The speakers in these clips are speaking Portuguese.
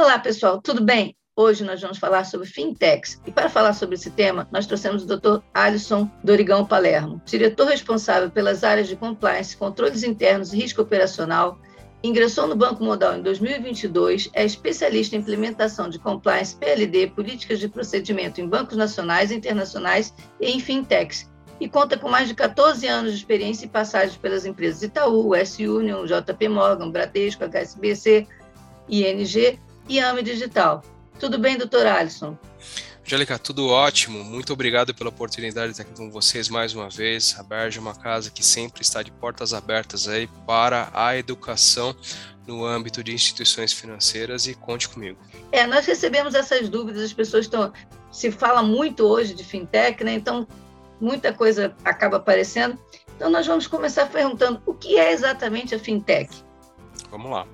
Olá, pessoal, tudo bem? Hoje nós vamos falar sobre fintechs. E para falar sobre esse tema, nós trouxemos o Dr. Alisson Dorigão Palermo, diretor responsável pelas áreas de compliance, controles internos e risco operacional. Ingressou no Banco Modal em 2022, é especialista em implementação de compliance, PLD, políticas de procedimento em bancos nacionais internacionais e em fintechs, e conta com mais de 14 anos de experiência e passagens pelas empresas Itaú, S-Union, JP Morgan, Bradesco, HSBC, ING e AME Digital. Tudo bem, doutor Alisson? Angélica, tudo ótimo. Muito obrigado pela oportunidade de estar aqui com vocês mais uma vez. A Berge é uma casa que sempre está de portas abertas aí para a educação no âmbito de instituições financeiras e conte comigo. É, nós recebemos essas dúvidas, as pessoas estão se fala muito hoje de fintech, né? Então muita coisa acaba aparecendo. Então nós vamos começar perguntando o que é exatamente a fintech. Vamos lá.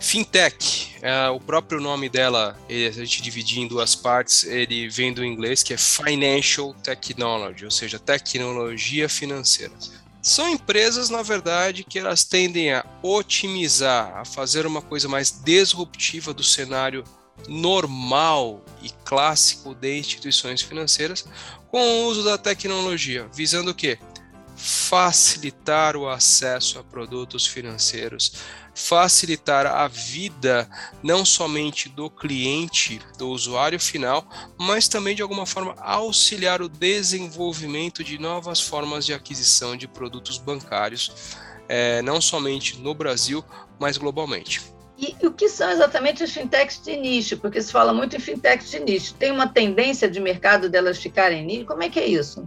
Fintech, é, o próprio nome dela, a gente dividir em duas partes, ele vem do inglês que é Financial Technology, ou seja, tecnologia financeira. São empresas, na verdade, que elas tendem a otimizar, a fazer uma coisa mais disruptiva do cenário normal e clássico de instituições financeiras com o uso da tecnologia, visando o quê? Facilitar o acesso a produtos financeiros, facilitar a vida não somente do cliente, do usuário final, mas também de alguma forma auxiliar o desenvolvimento de novas formas de aquisição de produtos bancários, é, não somente no Brasil, mas globalmente. E, o que são exatamente as fintechs de nicho? Porque se fala muito em fintechs de nicho. Tem uma tendência de mercado delas ficarem nicho? Como é que é isso?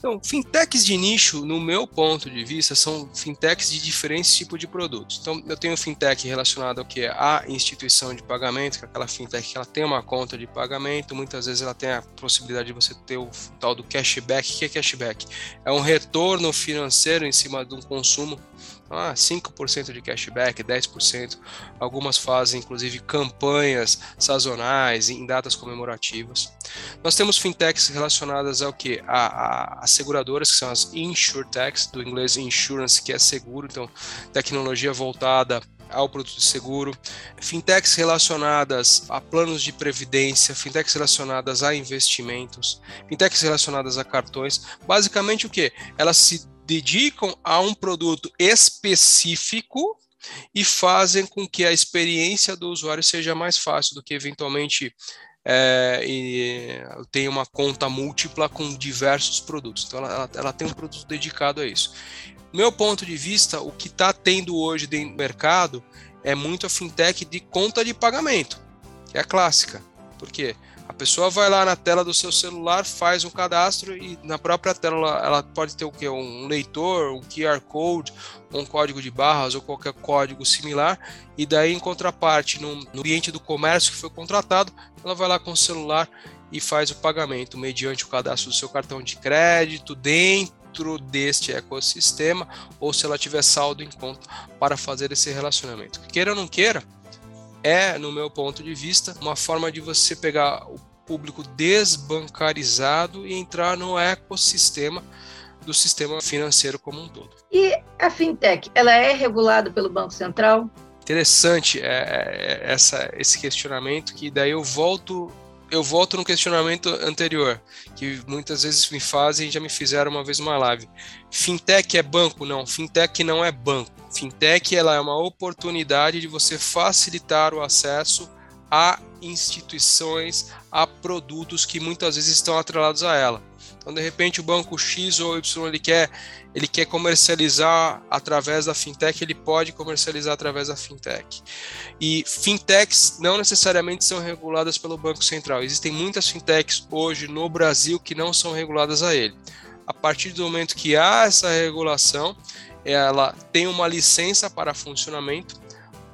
Então, fintechs de nicho, no meu ponto de vista, são fintechs de diferentes tipos de produtos. Então, eu tenho fintech relacionado ao que é a instituição de pagamento, que é aquela fintech que ela tem uma conta de pagamento, muitas vezes ela tem a possibilidade de você ter o tal do cashback. O que é cashback? É um retorno financeiro em cima de um consumo ah, 5% de cashback, 10%. Algumas fazem inclusive campanhas sazonais em datas comemorativas. Nós temos fintechs relacionadas ao que? A, a, seguradoras, que são as insurtechs, do inglês insurance, que é seguro, então tecnologia voltada ao produto de seguro, fintechs relacionadas a planos de previdência, fintechs relacionadas a investimentos, fintechs relacionadas a cartões. Basicamente o que? Elas se dedicam a um produto específico e fazem com que a experiência do usuário seja mais fácil do que eventualmente é, e tem uma conta múltipla com diversos produtos. Então, ela, ela, tem um produto dedicado a isso. Meu ponto de vista, o que está tendo hoje do mercado é muito a fintech de conta de pagamento, que é a clássica. Por quê? A pessoa vai lá na tela do seu celular, faz um cadastro e na própria tela ela, pode ter o que? Um leitor, um QR Code, um código de barras ou qualquer código similar. E daí, em contraparte, no, no ambiente do comércio que foi contratado, ela vai lá com o celular e faz o pagamento mediante o cadastro do seu cartão de crédito dentro deste ecossistema ou se ela tiver saldo em conta para fazer esse relacionamento. Queira ou não queira, é, no meu ponto de vista, uma forma de você pegar o público desbancarizado e entrar no ecossistema do sistema financeiro como um todo. E a fintech, ela é regulada pelo Banco Central? Interessante é, é, essa, esse questionamento que daí eu volto eu volto no questionamento anterior, que muitas vezes me fazem e já me fizeram uma vez uma live. Fintech é banco? Não, fintech não é banco. Fintech ela é uma oportunidade de você facilitar o acesso a instituições, a produtos que muitas vezes estão atrelados a ela. Então, de repente, o banco X ou Y ele quer, ele quer comercializar através da fintech, ele pode comercializar através da fintech. E fintechs não necessariamente são reguladas pelo Banco Central. Existem muitas fintechs hoje no Brasil que não são reguladas a ele. A partir do momento que há essa regulação, ela tem uma licença para funcionamento.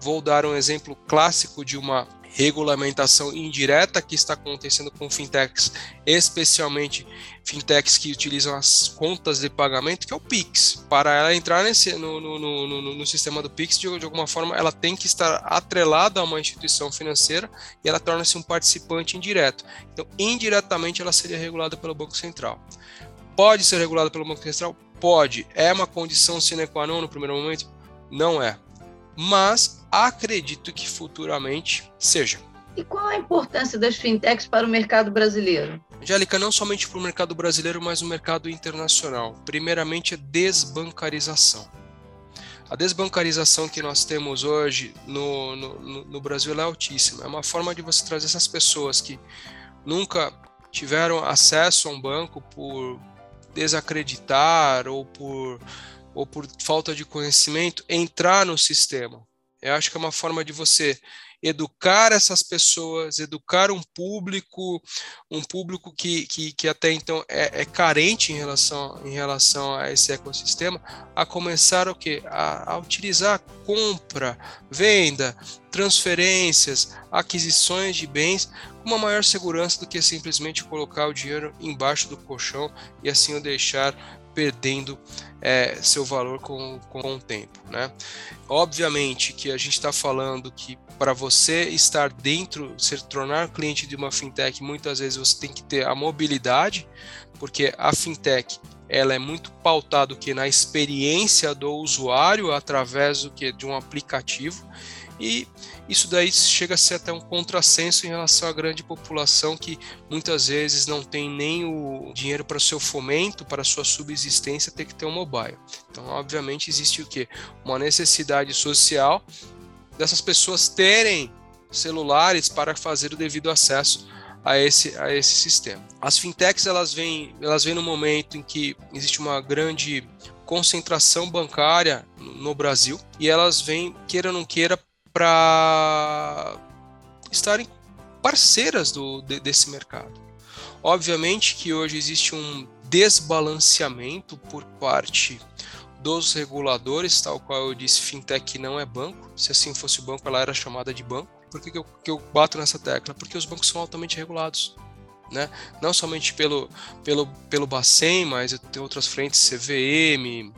Vou dar um exemplo clássico de uma regulamentação indireta que está acontecendo com fintechs, especialmente fintechs que utilizam as contas de pagamento, que é o Pix. Para ela entrar nesse, no, no, no, no sistema do Pix, de, de, alguma forma, ela tem que estar atrelada a uma instituição financeira e ela torna-se um participante indireto. Então, indiretamente, ela seria regulada pelo Banco Central. Pode ser regulada pelo Banco Central? Pode. É uma condição sine qua non no primeiro momento? Não é. Mas acredito que futuramente seja. E qual a importância das fintechs para o mercado brasileiro? Angélica, não somente para o mercado brasileiro, mas no mercado internacional. Primeiramente, a desbancarização. A desbancarização que nós temos hoje no, no, no Brasil é altíssima. É uma forma de você trazer essas pessoas que nunca tiveram acesso a um banco por desacreditar ou por, ou por falta de conhecimento, entrar no sistema. Eu acho que é uma forma de você educar essas pessoas, educar um público, um público que, que, que até então é, é, carente em relação, em relação a esse ecossistema, a começar o quê? A, a utilizar compra, venda, transferências, aquisições de bens com uma maior segurança do que simplesmente colocar o dinheiro embaixo do colchão e assim o deixar perdendo é, seu valor com, com o tempo. Né? Obviamente que a gente está falando que para você estar dentro, se tornar cliente de uma fintech, muitas vezes você tem que ter a mobilidade, porque a fintech ela é muito pautada que na experiência do usuário através do que de um aplicativo e isso daí chega a ser até um contrassenso em relação à grande população que muitas vezes não tem nem o dinheiro para seu fomento, para sua subsistência, ter que ter um mobile. Então, obviamente, existe o quê? Uma necessidade social dessas pessoas terem celulares para fazer o devido acesso a esse, a esse sistema. As fintechs elas vêm, elas vêm no momento em que existe uma grande concentração bancária no Brasil e elas vêm, queira ou não queira, para estarem parceiras do, de, desse mercado. Obviamente que hoje existe um desbalanceamento por parte dos reguladores, tal qual eu disse, fintech não é banco. Se assim fosse o banco, ela era chamada de banco. Por que, que, eu, que eu bato nessa tecla? Porque os bancos são altamente regulados. Né? Não somente pelo, pelo, pelo Bacen, mas tem outras frentes, CVM,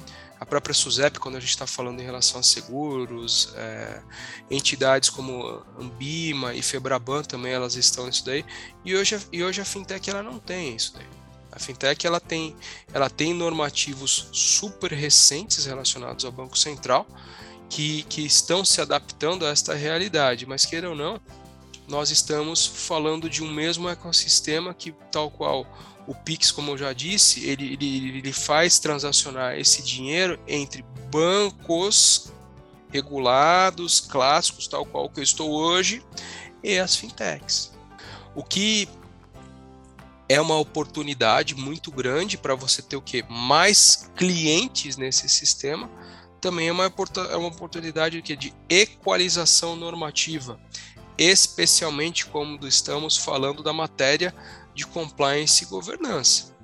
própria SUSEP, quando a gente está falando em relação a seguros, é, entidades como Ambima e Febraban também, elas estão nisso daí, e hoje, e hoje a fintech ela não tem isso daí. A fintech ela tem, ela tem normativos super recentes relacionados ao Banco Central, que, que estão se adaptando a esta realidade, mas queira ou não, nós estamos falando de um mesmo ecossistema que, tal qual o Pix, como eu já disse, ele, ele, ele faz transacionar esse dinheiro entre bancos regulados, clássicos, tal qual que eu estou hoje, e as fintechs. O que é uma oportunidade muito grande para você ter o que mais clientes nesse sistema. Também é uma, é uma oportunidade de equalização normativa, especialmente quando estamos falando da matéria de compliance e governança.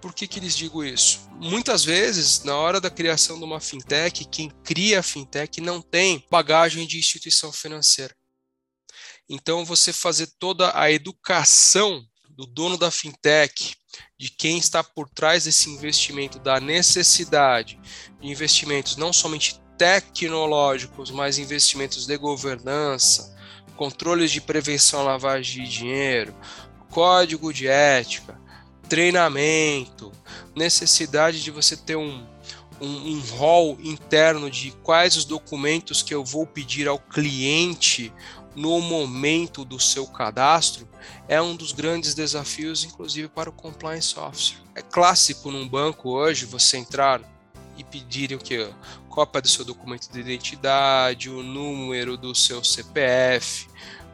Por que, que lhes digo isso? Muitas vezes, na hora da criação de uma fintech, quem cria a fintech não tem bagagem de instituição financeira. Então, você fazer toda a educação do dono da fintech, de quem está por trás desse investimento, da necessidade de investimentos não somente tecnológicos, mas investimentos de governança, controles de prevenção à lavagem de dinheiro, código de ética, treinamento, necessidade de você ter um, um, um hall interno de quais os documentos que eu vou pedir ao cliente no momento do seu cadastro é um dos grandes desafios, inclusive para o compliance officer. É clássico num banco hoje você entrar e pedir o que? Cópia do seu documento de identidade, o número do seu CPF,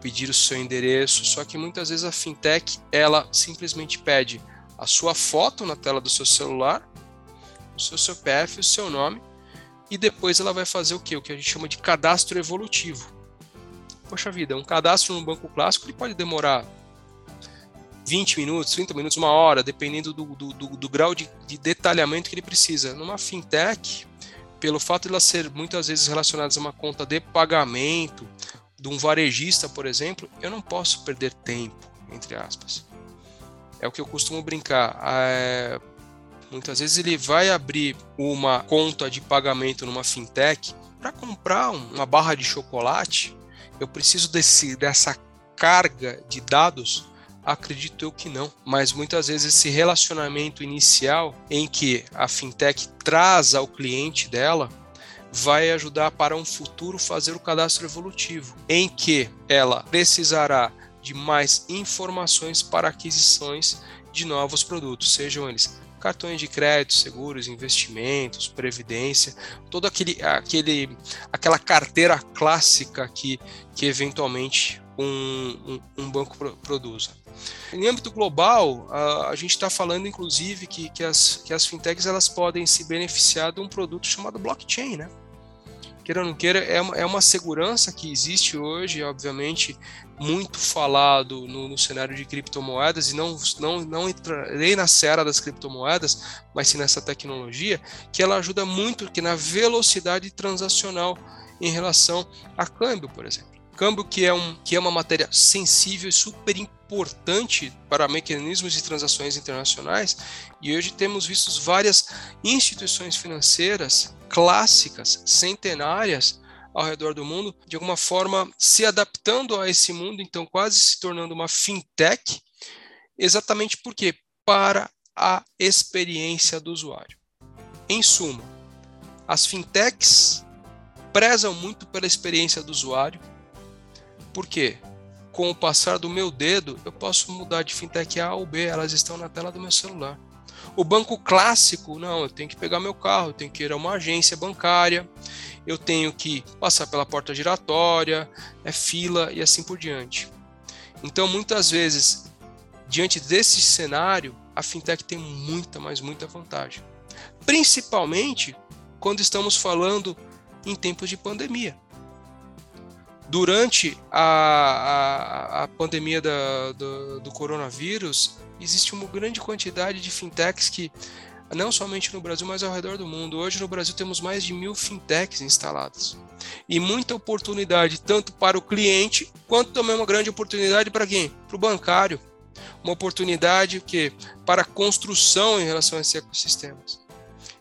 pedir o seu endereço, só que muitas vezes a fintech ela simplesmente pede a sua foto na tela do seu celular, o seu CPF, o seu nome, e depois ela vai fazer o que? O que a gente chama de cadastro evolutivo. Poxa vida, um cadastro no banco clássico ele pode demorar 20 minutos, 30 minutos, uma hora, dependendo do, do, do, do grau de, de, detalhamento que ele precisa. Numa fintech, pelo fato de ela ser muitas vezes relacionada a uma conta de pagamento, de um varejista, por exemplo, eu não posso perder tempo, entre aspas. É o que eu costumo brincar. É, muitas vezes ele vai abrir uma conta de pagamento numa fintech para comprar uma barra de chocolate. Eu preciso desse, dessa carga de dados Acredito eu que não, mas muitas vezes esse relacionamento inicial em que a fintech traz ao cliente dela vai ajudar para um futuro fazer o cadastro evolutivo, em que ela precisará de mais informações para aquisições de novos produtos, sejam eles cartões de crédito, seguros, investimentos, previdência, toda aquele, aquele, aquela carteira clássica que, que eventualmente um, um, um banco produza. Em âmbito global, a, a gente está falando, inclusive, que, que, as, que as fintechs elas podem se beneficiar de um produto chamado blockchain, né? Queira ou não queira, é uma, é uma segurança que existe hoje, obviamente, muito falado no, no, cenário de criptomoedas, e não, não, não entrarei na seara das criptomoedas, mas sim nessa tecnologia, que ela ajuda muito que na velocidade transacional em relação a câmbio, por exemplo. Câmbio que é, um, que é uma matéria sensível e super importante para mecanismos de transações internacionais, e hoje temos visto várias instituições financeiras clássicas, centenárias, ao redor do mundo, de alguma forma se adaptando a esse mundo, então quase se tornando uma fintech, exatamente porque para a experiência do usuário. Em suma, as fintechs prezam muito pela experiência do usuário, porque com o passar do meu dedo eu posso mudar de fintech A ou B, elas estão na tela do meu celular. O banco clássico, não, eu tenho que pegar meu carro, eu tenho que ir a uma agência bancária, eu tenho que passar pela porta giratória, é fila e assim por diante. Então, muitas vezes, diante desse cenário, a fintech tem muita, mas muita vantagem. Principalmente quando estamos falando em tempos de pandemia. Durante a, a, a pandemia da, do, do coronavírus, existe uma grande quantidade de fintechs que não somente no Brasil, mas ao redor do mundo. Hoje no Brasil temos mais de mil fintechs instaladas. E muita oportunidade, tanto para o cliente, quanto também uma grande oportunidade para quem? Para o bancário. Uma oportunidade que para a construção em relação a esses ecossistemas.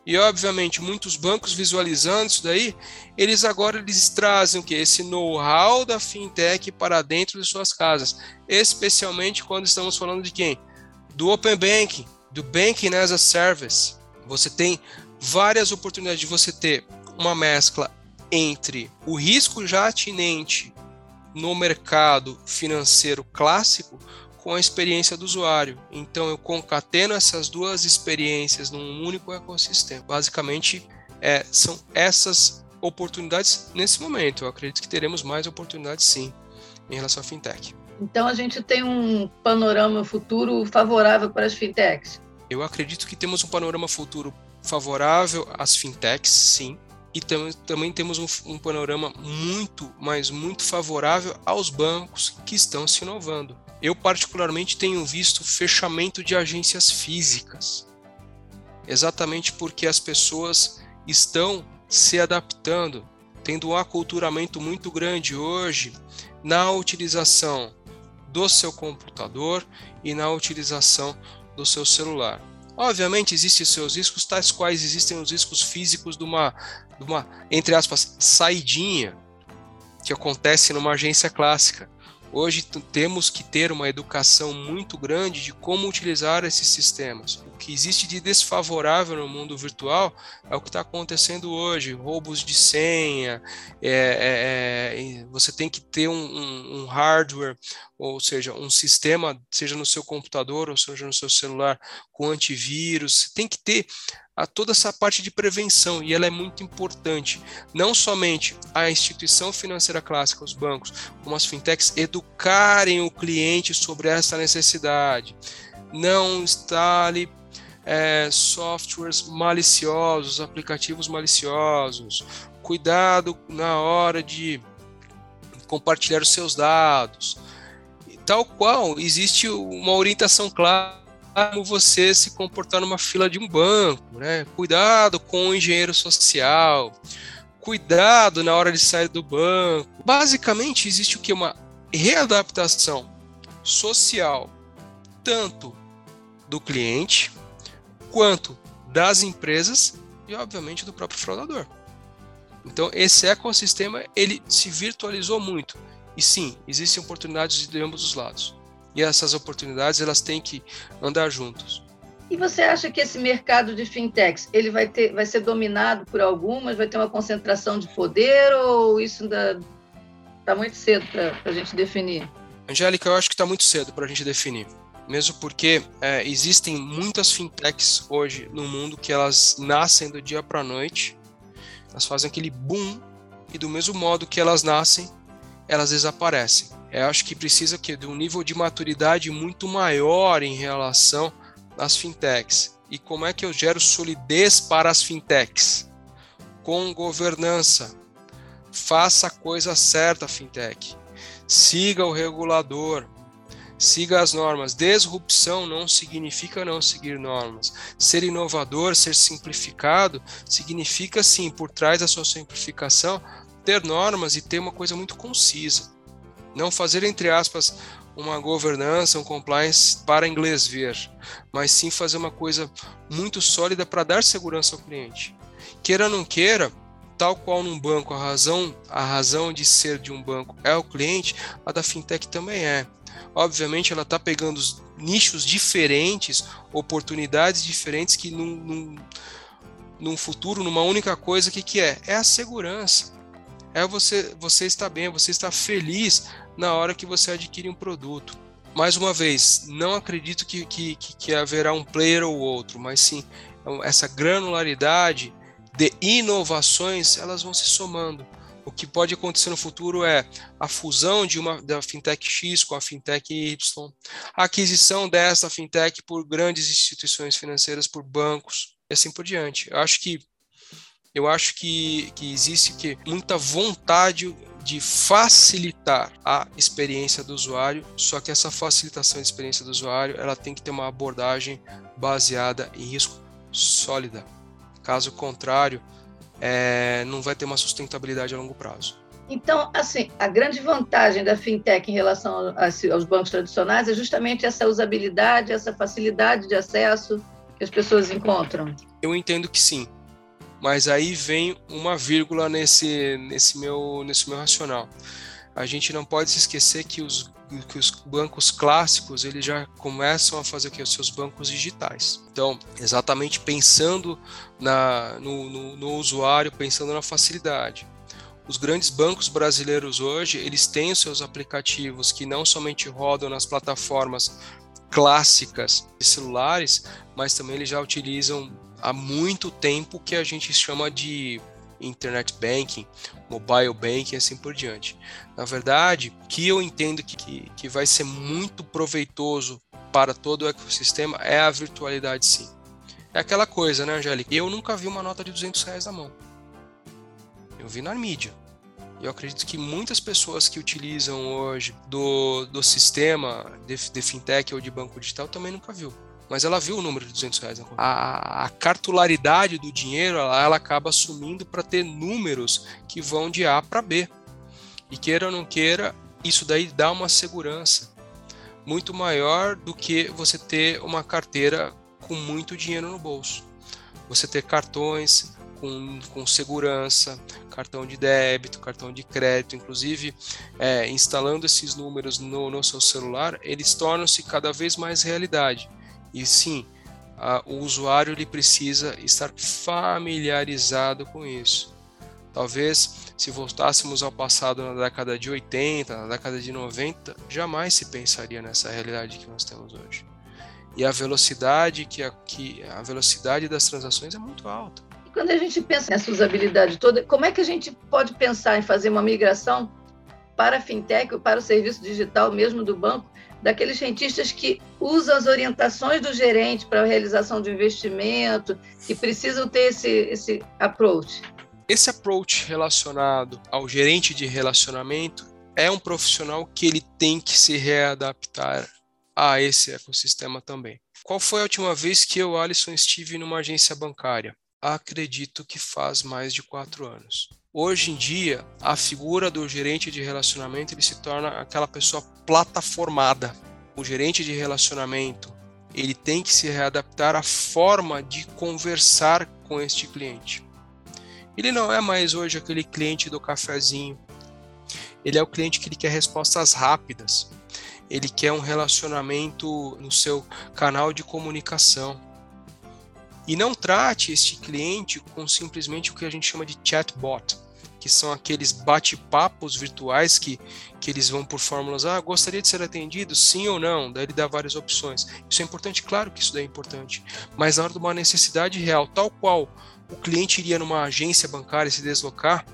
E obviamente muitos bancos visualizando isso daí, eles agora eles trazem o que esse know-how da fintech para dentro de suas casas, especialmente quando estamos falando de quem? Do open banking, do Banking as a Service, você tem várias oportunidades de você ter uma mescla entre o risco já atinente no mercado financeiro clássico com a experiência do usuário. Então eu concateno essas duas experiências num único ecossistema. Basicamente, é, são essas oportunidades nesse momento. Eu acredito que teremos mais oportunidades sim em relação à fintech. Então a gente tem um panorama futuro favorável para as fintechs. Eu acredito que temos um panorama futuro favorável às fintechs, sim, e tam também temos um, um, panorama muito, mas muito favorável aos bancos que estão se inovando. Eu, particularmente, tenho visto fechamento de agências físicas, exatamente porque as pessoas estão se adaptando, tendo um aculturamento muito grande hoje na utilização do seu computador e na utilização do seu celular. Obviamente existem seus riscos, tais quais existem os riscos físicos de uma, de uma entre aspas, saidinha que acontece numa agência clássica. Hoje temos que ter uma educação muito grande de como utilizar esses sistemas. O que existe de desfavorável no mundo virtual é o que está acontecendo hoje: roubos de senha. É, é, é, você tem que ter um, um, um, hardware, ou seja, um sistema, seja no seu computador ou seja no seu celular, com antivírus. Tem que ter a toda essa parte de prevenção e ela é muito importante. Não somente a instituição financeira clássica, os bancos, como as fintechs, educarem o cliente sobre essa necessidade. Não instale é, softwares maliciosos, aplicativos maliciosos. Cuidado na hora de compartilhar os seus dados. Tal qual existe uma orientação clara como você se comportar numa fila de um banco, né? Cuidado com o engenheiro social, cuidado na hora de sair do banco. Basicamente, existe o que? Uma readaptação social, tanto do cliente, quanto das empresas e, obviamente, do próprio fraudador. Então, esse ecossistema ele se virtualizou muito. E sim, existem oportunidades de ambos os lados. E essas oportunidades elas têm que andar juntos. E você acha que esse mercado de fintechs ele vai, ter, vai ser dominado por algumas, vai ter uma concentração de poder ou isso ainda está muito cedo para a gente definir? Angélica, eu acho que está muito cedo para a gente definir. Mesmo porque é, existem muitas fintechs hoje no mundo que elas nascem do dia para a noite, elas fazem aquele boom e do mesmo modo que elas nascem, elas desaparecem. Eu acho que precisa que de um nível de maturidade muito maior em relação às fintechs. E como é que eu gero solidez para as fintechs? Com governança. Faça a coisa certa, fintech. Siga o regulador. Siga as normas. Disrupção não significa não seguir normas. Ser inovador, ser simplificado, significa sim, por trás da sua simplificação, ter normas e ter uma coisa muito concisa. Não fazer, entre aspas, uma governança, um compliance para inglês ver, mas sim fazer uma coisa muito sólida para dar segurança ao cliente. Queira ou não queira, tal qual num banco a razão, a razão de ser de um banco é o cliente, a da fintech também é. Obviamente ela está pegando nichos diferentes, oportunidades diferentes que num, num, num futuro, numa única coisa, o que, que é? É a segurança. É você, você estar bem, você estar feliz na hora que você adquire um produto. Mais uma vez, não acredito que, que, que haverá um player ou outro, mas sim essa granularidade de inovações, elas vão se somando. O que pode acontecer no futuro é a fusão de uma da fintech X com a fintech Y, a aquisição dessa fintech por grandes instituições financeiras, por bancos e assim por diante. Eu acho que eu acho que, que existe que muita vontade de facilitar a experiência do usuário, só que essa facilitação de experiência do usuário, ela tem que ter uma abordagem baseada em risco sólida. Caso contrário, é, não vai ter uma sustentabilidade a longo prazo. Então, assim, a grande vantagem da fintech em relação aos bancos tradicionais é justamente essa usabilidade, essa facilidade de acesso que as pessoas encontram. Eu entendo que sim, mas aí vem uma vírgula nesse, nesse, meu, nesse meu racional. A gente não pode se esquecer que os que os bancos clássicos eles já começam a fazer o que os seus bancos digitais. Então, exatamente pensando na, no, no, no usuário, pensando na facilidade. Os grandes bancos brasileiros hoje eles têm os seus aplicativos que não somente rodam nas plataformas clássicas de celulares, mas também eles já utilizam há muito tempo que a gente chama de internet banking, mobile banking e assim por diante. Na verdade, que eu entendo que, que, que vai ser muito proveitoso para todo o ecossistema é a virtualidade sim. É aquela coisa, né, Angélica? Eu nunca vi uma nota de 200 reais na mão. Eu vi na mídia. Eu acredito que muitas pessoas que utilizam hoje do, do sistema de, de fintech ou de banco digital também nunca viu mas ela viu o número de 200 reais na conta. A, a cartularidade do dinheiro ela, ela acaba assumindo para ter números que vão de A para B. E queira ou não queira, isso daí dá uma segurança muito maior do que você ter uma carteira com muito dinheiro no bolso. Você ter cartões com, com segurança, cartão de débito, cartão de crédito, inclusive é, instalando esses números no, no seu celular, eles tornam-se cada vez mais realidade. E sim, a, o usuário ele precisa estar familiarizado com isso. Talvez se voltássemos ao passado na década de 80, na década de 90, jamais se pensaria nessa realidade que nós temos hoje. E a velocidade que a, que a velocidade das transações é muito alta. E quando a gente pensa nessa usabilidade toda, como é que a gente pode pensar em fazer uma migração para a fintech ou para o serviço digital mesmo do banco daqueles cientistas que usam as orientações do gerente para a realização de investimento, que precisam ter esse, esse approach? Esse approach relacionado ao gerente de relacionamento é um profissional que ele tem que se readaptar a esse ecossistema também. Qual foi a última vez que eu, Alisson, estive numa agência bancária? Acredito que faz mais de quatro anos. Hoje em dia, a figura do gerente de relacionamento ele se torna aquela pessoa plataformada. O gerente de relacionamento ele tem que se readaptar à forma de conversar com este cliente. Ele não é mais hoje aquele cliente do cafezinho. Ele é o cliente que ele quer respostas rápidas. Ele quer um relacionamento no seu canal de comunicação. E não trate este cliente com simplesmente o que a gente chama de chatbot, que são aqueles bate-papos virtuais que, que eles vão por fórmulas. Ah, gostaria de ser atendido? Sim ou não? Daí ele dá várias opções. Isso é importante? Claro que isso daí é importante. Mas na hora de uma necessidade real, tal qual o cliente iria numa agência bancária se deslocar,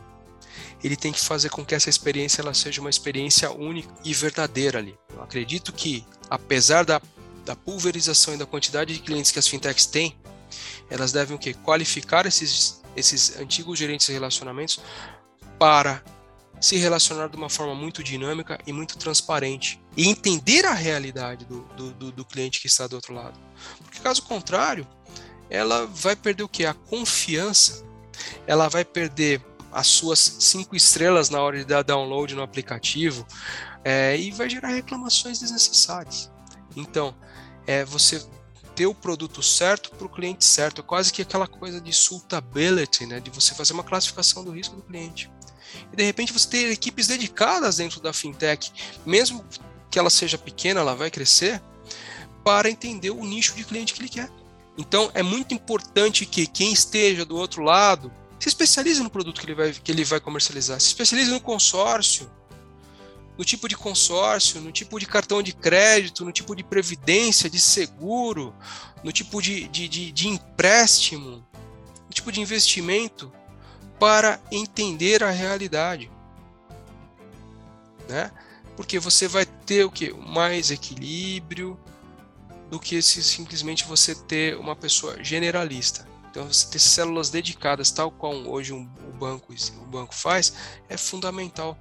ele tem que fazer com que essa experiência ela seja uma experiência única e verdadeira ali. Eu acredito que, apesar da, da pulverização e da quantidade de clientes que as fintechs têm, elas devem o quê? Qualificar esses, esses antigos gerentes de relacionamentos para se relacionar de uma forma muito dinâmica e muito transparente e entender a realidade do, do, do, do cliente que está do outro lado. Porque caso contrário, ela vai perder o? A confiança, ela vai perder as suas cinco estrelas na hora de dar download no aplicativo é, e vai gerar reclamações desnecessárias. Então, é você ter o produto certo para o cliente certo, é quase que aquela coisa de suitability, né, de você fazer uma classificação do risco do cliente. E de repente você ter equipes dedicadas dentro da fintech, mesmo que ela seja pequena, ela vai crescer, para entender o nicho de cliente que ele quer. Então é muito importante que quem esteja do outro lado se especialize no produto que ele vai, que ele vai comercializar. Se especialize no consórcio, no tipo de consórcio, no tipo de cartão de crédito, no tipo de previdência, de seguro, no tipo de, de, de, de empréstimo, no tipo de investimento, para entender a realidade. Né? Porque você vai ter o que? Mais equilíbrio do que se simplesmente você ter uma pessoa generalista. Então, você ter células dedicadas, tal qual hoje um, banco, o banco faz, é fundamental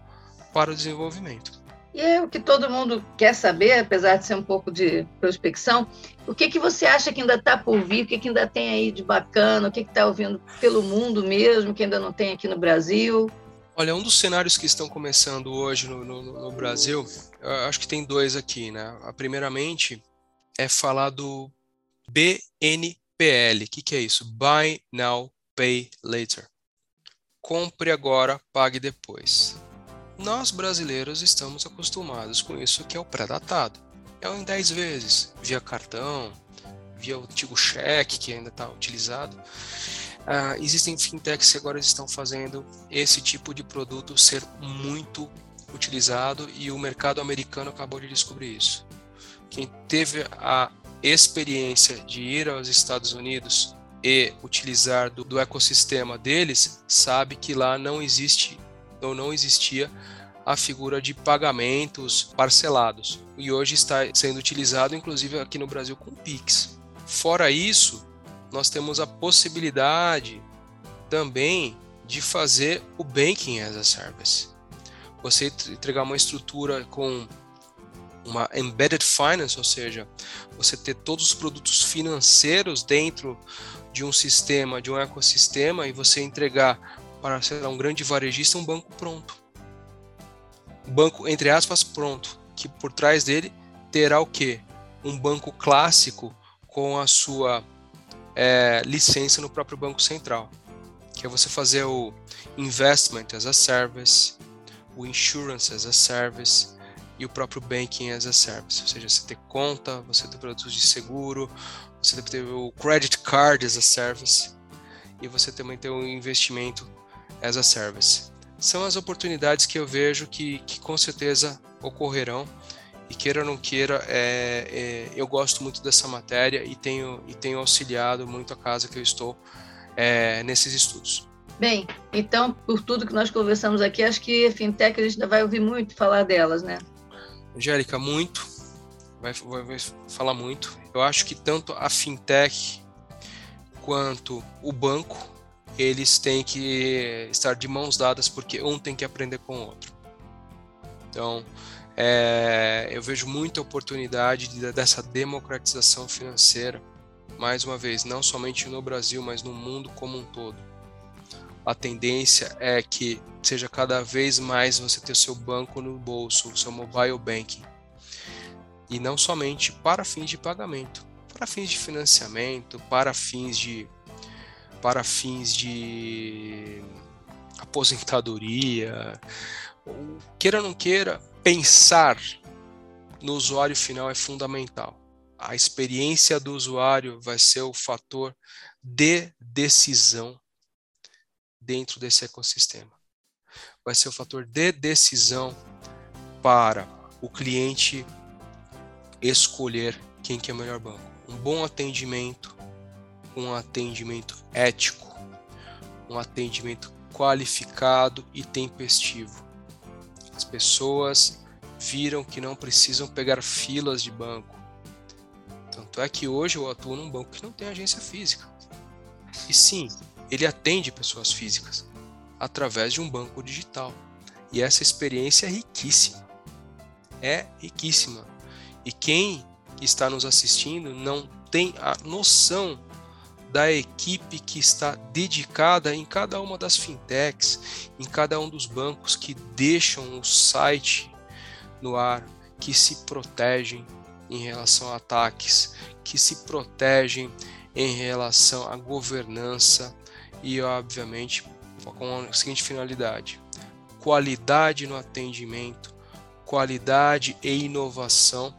para o desenvolvimento. E é o que todo mundo quer saber, apesar de ser um pouco de prospecção, o que, que você acha que ainda está por vir, o que, que ainda tem aí de bacana, o que está ouvindo pelo mundo mesmo, que ainda não tem aqui no Brasil? Olha, um dos cenários que estão começando hoje no, no, no Brasil, acho que tem dois aqui, né? Primeiramente, é falar do BN PL, o que, que é isso? Buy Now, Pay Later. Compre agora, pague depois. Nós brasileiros estamos acostumados com isso que é o pré-datado. É em 10 vezes, via cartão, via o antigo cheque que ainda está utilizado. Uh, existem fintechs que agora estão fazendo esse tipo de produto ser muito utilizado e o mercado americano acabou de descobrir isso. Quem teve a experiência de ir aos Estados Unidos e utilizar do, do ecossistema deles, sabe que lá não existe ou não existia a figura de pagamentos parcelados. E hoje está sendo utilizado, inclusive aqui no Brasil, com Pix. Fora isso, nós temos a possibilidade também de fazer o Banking as a Service. Você entregar uma estrutura com uma embedded finance, ou seja, você ter todos os produtos financeiros dentro de um sistema, de um ecossistema e você entregar para lá, um grande varejista um banco pronto. Um banco, entre aspas, pronto, que por trás dele terá o quê? Um banco clássico com a sua é, licença no próprio Banco Central, que é você fazer o Investment as a Service, o Insurance as a Service, e o próprio Banking as a Service, ou seja, você ter conta, você ter produtos de seguro, você ter o Credit Card as a Service e você também ter o investimento as a Service. São as oportunidades que eu vejo que, que com certeza ocorrerão e queira ou não queira, é, é, eu gosto muito dessa matéria e tenho, e tenho auxiliado muito a casa que eu estou é, nesses estudos. Bem, então, por tudo que nós conversamos aqui, acho que a fintech a gente ainda vai ouvir muito falar delas, né? Angélica, muito. Vai, vai, vai, falar muito. Eu acho que tanto a fintech quanto o banco, eles têm que estar de mãos dadas, porque um tem que aprender com o outro. Então, é, eu vejo muita oportunidade de, dessa democratização financeira, mais uma vez, não somente no Brasil, mas no mundo como um todo. A tendência é que seja cada vez mais você ter o seu banco no bolso, o seu mobile banking. E não somente para fins de pagamento, para fins de financiamento, para fins de para fins de aposentadoria, queira ou não queira, pensar no usuário final é fundamental. a experiência do usuário vai ser o fator de decisão dentro desse ecossistema. Vai ser o fator de decisão para o cliente escolher quem que é o melhor banco. Um bom atendimento, um atendimento ético, um atendimento qualificado e tempestivo. As pessoas viram que não precisam pegar filas de banco. Tanto é que hoje eu atuo num banco que não tem agência física. E sim, ele atende pessoas físicas através de um banco digital. E essa experiência é riquíssima. É riquíssima. E quem está nos assistindo não tem a noção da equipe que está dedicada em cada uma das fintechs, em cada um dos bancos que deixam o site no ar, que se protegem em relação a ataques, que se protegem em relação à governança e, obviamente, com a seguinte finalidade: qualidade no atendimento, qualidade e inovação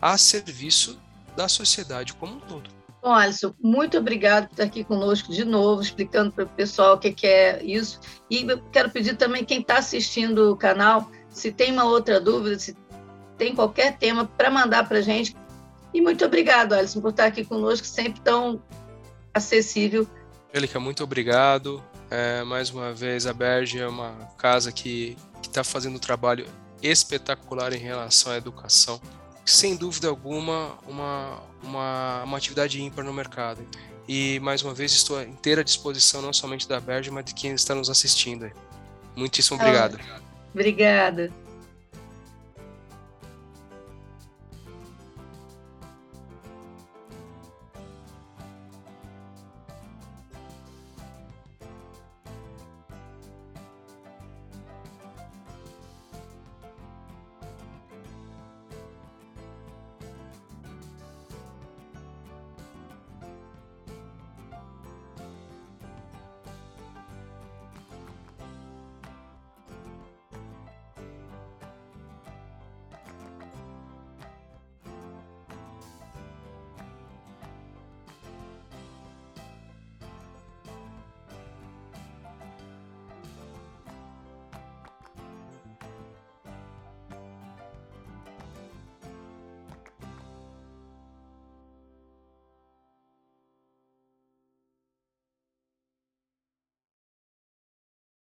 a serviço da sociedade como um todo. Bom, Alisson, muito obrigado por estar aqui conosco de novo, explicando para o pessoal o que é isso. E quero pedir também quem está assistindo o canal, se tem uma outra dúvida, se tem qualquer tema, para mandar para a gente. E muito obrigado, Alisson, por estar aqui conosco, sempre tão acessível. Elica, muito obrigado. É, mais uma vez, a Berge é uma casa que está fazendo um trabalho espetacular em relação à educação sem dúvida alguma, uma, uma, uma atividade ímpar no mercado. E, mais uma vez, estou à inteira disposição, não somente da Berge, mas de quem está nos assistindo. Muitíssimo obrigado. Obrigada.